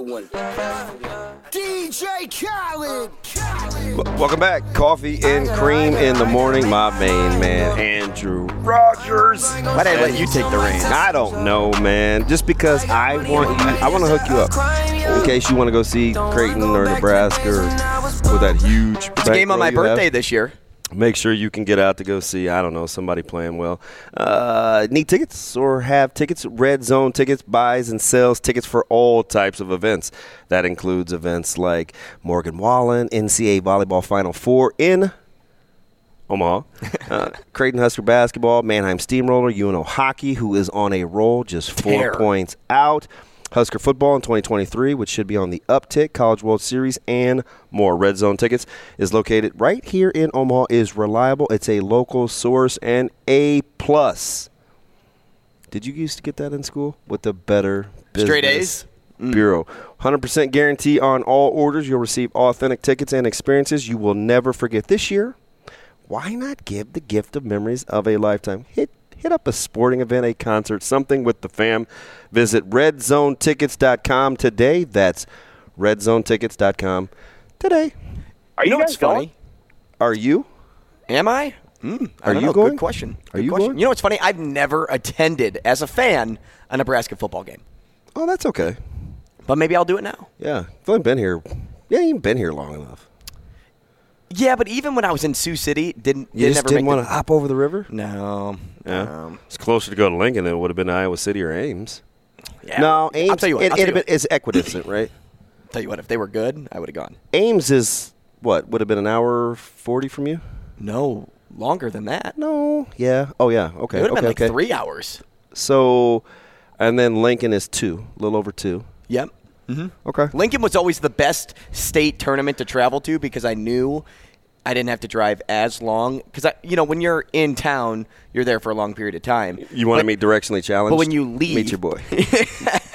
Another one. DJ Khaled. W- Welcome back. Coffee and cream in the morning. My main man, Andrew Rogers. Why did I let you take the reins? I don't know, man. Just because I want you, I want to hook you up in case you want to go see Creighton or Nebraska or with that huge. It's a game on my birthday this year. Make sure you can get out to go see, I don't know, somebody playing well. Uh, need tickets or have tickets? Red Zone tickets buys and sells tickets for all types of events. That includes events like Morgan Wallen, NCAA Volleyball Final Four in Omaha, uh, Creighton Husker basketball, Mannheim Steamroller, UNO hockey, who is on a roll, just four Tear. points out. Husker football in 2023, which should be on the uptick, College World Series, and more. Red Zone tickets is located right here in Omaha. is reliable. It's a local source and a plus. Did you used to get that in school with the Better Straight A's? Mm. Bureau? 100% guarantee on all orders. You'll receive authentic tickets and experiences you will never forget. This year, why not give the gift of memories of a lifetime? Hit hit up a sporting event, a concert, something with the fam. Visit redzonetickets.com today. That's redzonetickets.com today. Are you, know what's funny? Are you? Am I? Mm, I Are don't you know. going? Good question. Are Good you question. going? You know what's funny? I've never attended as a fan a Nebraska football game, Oh, that's okay. but maybe I'll do it now. Yeah, I've only been here. Yeah, you've been here long enough. Yeah, but even when I was in Sioux City, didn't You just ever didn't want to hop over the river. No. Yeah, Um, it's closer to go to Lincoln than it would have been to Iowa City or Ames. yeah. No, Ames. I'll tell you what. it, it, you what. it's equidistant, right? Tell you what. If they were good, I would have gone. Ames is what would have been an hour forty from you. No, longer than that. No, yeah, oh yeah, okay, It would have okay, been like okay. three hours. So, and then Lincoln is two, a little over two. Yep. Mm-hmm. Okay. Lincoln was always the best state tournament to travel to because I knew I didn't have to drive as long. Because you know, when you're in town, you're there for a long period of time. You want to meet directionally challenged? but when you leave- meet your boy.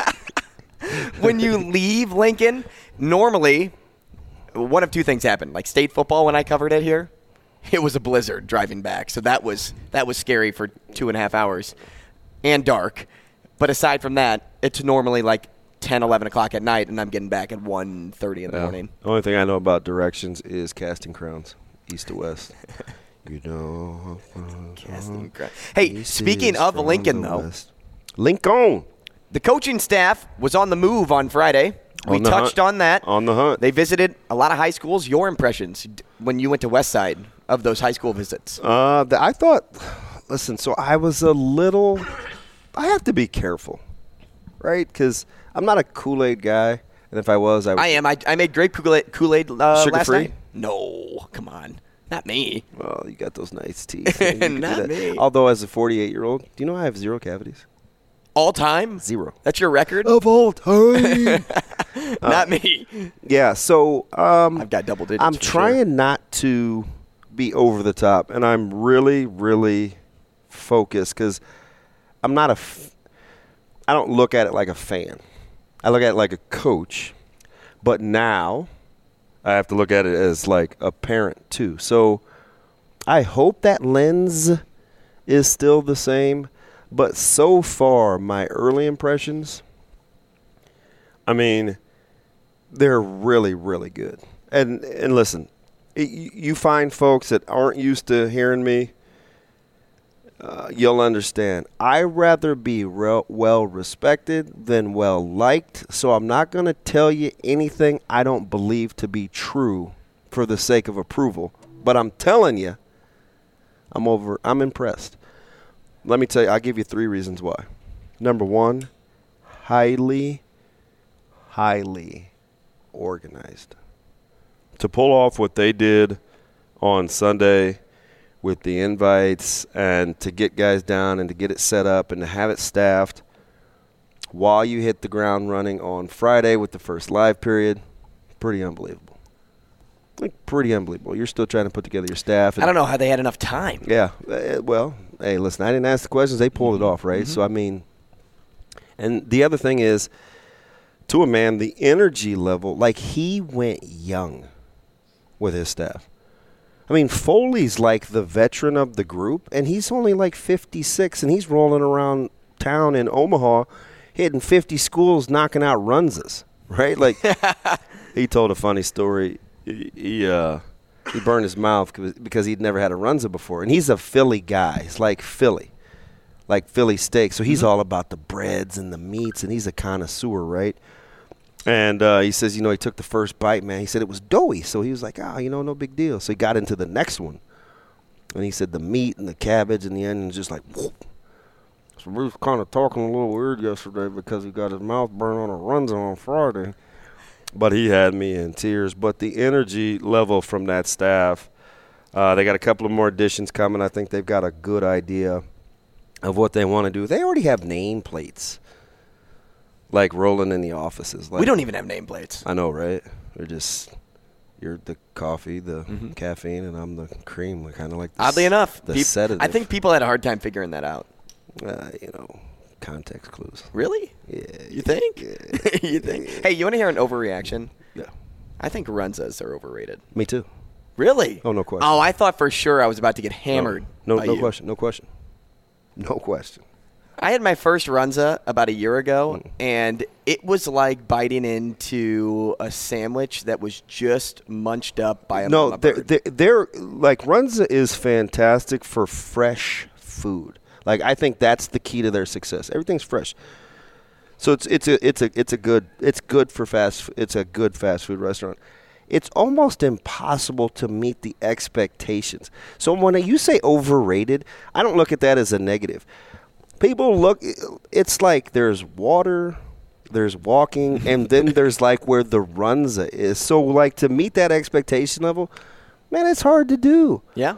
when you leave Lincoln, normally one of two things happened. Like state football, when I covered it here, it was a blizzard driving back, so that was that was scary for two and a half hours, and dark. But aside from that, it's normally like 10, 11 o'clock at night, and I'm getting back at 1.30 in the Yeah. morning. The only thing I know about directions is casting crowns, east to west. you know. Casting crowns. Hey, speaking of Lincoln, though, west. Lincoln. the coaching staff was on the move on Friday. We On touched hunt. on that. On the hunt. They visited a lot of high schools. Your impressions when you went to West Side of those high school visits? Uh, the, I thought. Listen, so I was a little. I have to be careful, right? Because I'm not a Kool Aid guy, and if I was, I would. I am. I, I made grape Kool-Aid, Kool-Aid uh, last Sugar-free? night. No, come on, not me. Well, you got those nice teeth. man. You can do Not me. Although, as a 48 year old, do you know I have zero cavities? All time Zero. That's your record. Of all time. not me. yeah. So, um, I've got double digits. I'm trying sure. not to be over the top, and I'm really, really focused because I'm not a. F- I don't look at it like a fan. I look at it like a coach, but now I have to look at it as like a parent too. So I hope that lens is still the same, but so far my early impressions. I mean, they're really really good and and listen you find folks that aren't used to hearing me uh, you'll understand. I rather be rel- well respected than well liked so i'm not going to tell you anything i don't believe to be true for the sake of approval. But i'm telling you i'm over i'm impressed. Let me tell you i'll give you three reasons why. Number one highly highly organized. to pull off what they did on Sunday with the invites and to get guys down and to get it set up and to have it staffed while you hit the ground running on Friday with the first live period, pretty unbelievable. Like pretty unbelievable. You're still trying to put together your staff. I don't know how they had enough time. Yeah. uh, Well, hey, listen, I didn't ask the questions. They pulled it off, right? So, I mean, and the other thing is, to a man, the energy level, like he went young with his staff. I mean, Foley's like the veteran of the group, and he's only like 56, and he's rolling around town in Omaha, hitting 50 schools, knocking out runzas, right? Like, he told a funny story. He, he, uh, he burned his mouth because he'd never had a runza before, and he's a Philly guy. He's like Philly, like Philly steak. So he's all about the breads and the meats, and he's a connoisseur, right? And uh, he says, you know, he took the first bite, man. He said it was doughy, so he was like, ah, you know, no big deal. So he got into the next one, and he said the meat and the cabbage and the onions just like. Whoop. So we was kind of talking a little weird yesterday because he got his mouth burned on a runza on Friday but he had me in tears. But the energy level from that staff, uh, they got a couple of more additions coming. I think they've got a good idea of what they want to do. They already have nameplates, like rolling in the offices. Like, We don't even have nameplates. I know, right? They're just you're the coffee, the Mm-hmm. caffeine, and I'm the cream. We're kind of like the Oddly enough, the peop- sedative. I think people had a hard time figuring that out. uh, you know context clues. Really? Yeah, You think? you think? Hey, you want to hear an overreaction? Yeah, I think Runzas are overrated. me too. Really? Oh, no question. Oh, I thought for sure I was about to get hammered. No, no you. question. No question. No question. I had my first Runza about a year ago, Mm. and it was like biting into a sandwich that was just munched up by a no, mama they're, bird. they're, they're like Runza is fantastic for fresh food. Like I think that's the key to their success. Everything's fresh. So it's it's a it's a it's a good it's good for fast it's a good fast food restaurant. It's almost impossible to meet the expectations. So when you say overrated, I don't look at that as a negative. People look it's like there's water, there's walking, and then there's like where the runza is. So like to meet that expectation level, man, it's hard to do. yeah,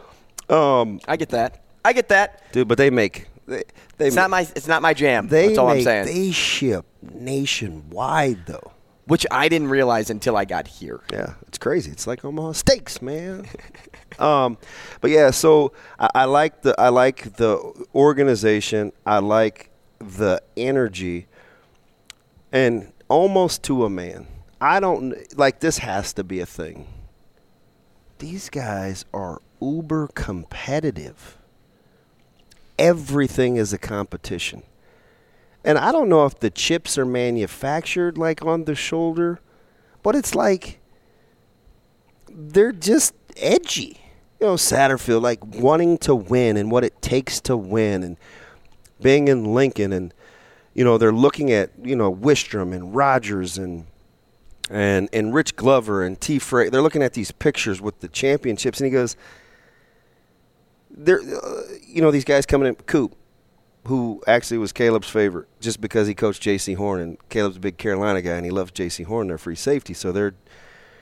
Um, I get that. I get that. dude, but they make they, they It's make, not my. It's not my jam. they That's all I'm make- saying. They ship nationwide though. Which I didn't realize until I got here. Yeah, it's crazy. It's like Omaha steaks, man. um, but yeah, so I, I like the I like the organization. I like the energy, and almost to a man. I don't like this. Has to be a thing. These guys are uber competitive. Everything is a competition. And I don't know if the chips are manufactured like on the shoulder, but it's like they're just edgy. You know, Satterfield, like wanting to win and what it takes to win, and being in Lincoln, and you know they're looking at you know Wistrom and Rodgers and and and Rich Glover and T. Frey. They're looking at these pictures with the championships, and he goes, "They're uh, you know these guys coming in Coop." Who actually was Caleb's favorite just because he coached Jaycee Horn and Caleb's a big Carolina guy and he loves Jaycee Horn, their free safety. So they're,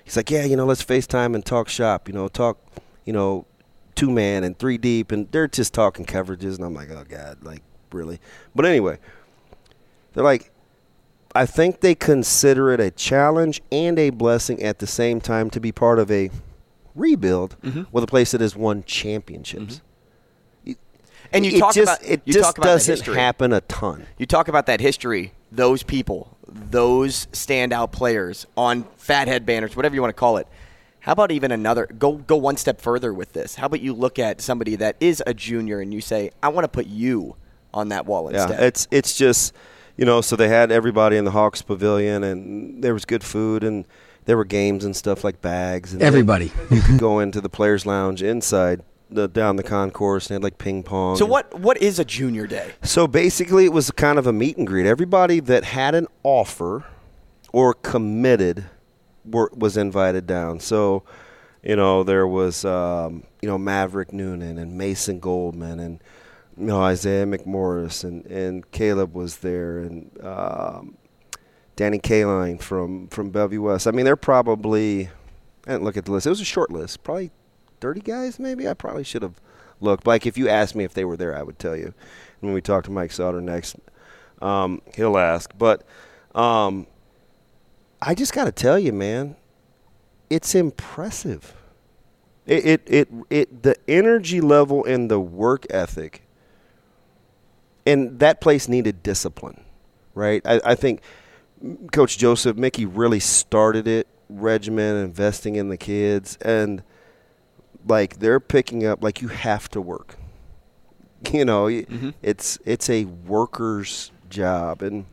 he's like, yeah, you know, let's FaceTime and talk shop, you know, talk, you know, two man and three deep, and they're just talking coverages, and I'm like, oh god, like really. But anyway, they're like, I think they consider it a challenge and a blessing at the same time to be part of a rebuild mm-hmm. with a place that has won championships. Mm-hmm. And you it talk just, about it you just talk about the doesn't history. happen a ton. You talk about that history, those people, those standout players on fathead banners, whatever you want to call it. How about even another go go one step further with this? How about you look at somebody that is a junior and you say, I want to put you on that wall instead. Yeah, it's it's just you know, so they had everybody in the Hawks Pavilion, and there was good food, and there were games and stuff like bags. And Everybody. you could go into the players' lounge inside the down the concourse, and had like ping pong. so what what is a junior day? So basically, it was kind of a meet and greet. Everybody that had an offer or committed were, was invited down. So, you know, there was um, you know Maverick Noonan and Mason Goldman and you know Isaiah McMorris and, and Caleb was there and um, Danny Kaline from from Bellevue West. I mean, they're probably I didn't look at the list. It was a short list, probably 30 guys, maybe. I probably should have looked. Like if you asked me if they were there, I would tell you. When we talk to Mike Sauter next, um, he'll ask. But um, I just got to tell you, man, it's impressive. It, it, it, it, the energy level and the work ethic, and that place needed discipline, right? I, I think Coach Joseph Mickey really started it, regimen, investing in the kids, and like they're picking up like you have to work. You know, mm-hmm. it's it's a worker's job, and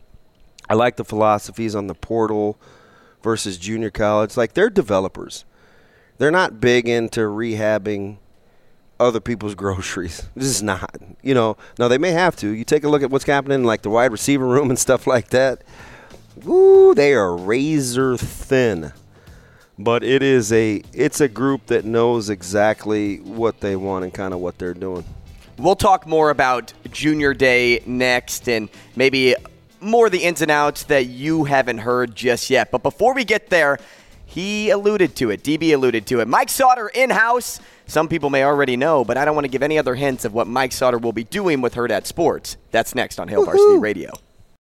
I like the philosophies on the portal versus junior college. Like they're developers. They're not big into rehabbing other people's groceries. This is not. You know, no, they may have to. You take a look at what's happening in like the wide receiver room and stuff like that. Ooh, they are razor thin. But it is a it's a group that knows exactly what they want and kind of what they're doing. We'll talk more about Junior Day next and maybe more the ins and outs that you haven't heard just yet. But before we get there, he alluded to it. DB alluded to it. Mike Sauter in house. Some people may already know, but I don't want to give any other hints of what Mike Sauter will be doing with Hurrdat Sports. That's next on Hail Varsity Radio.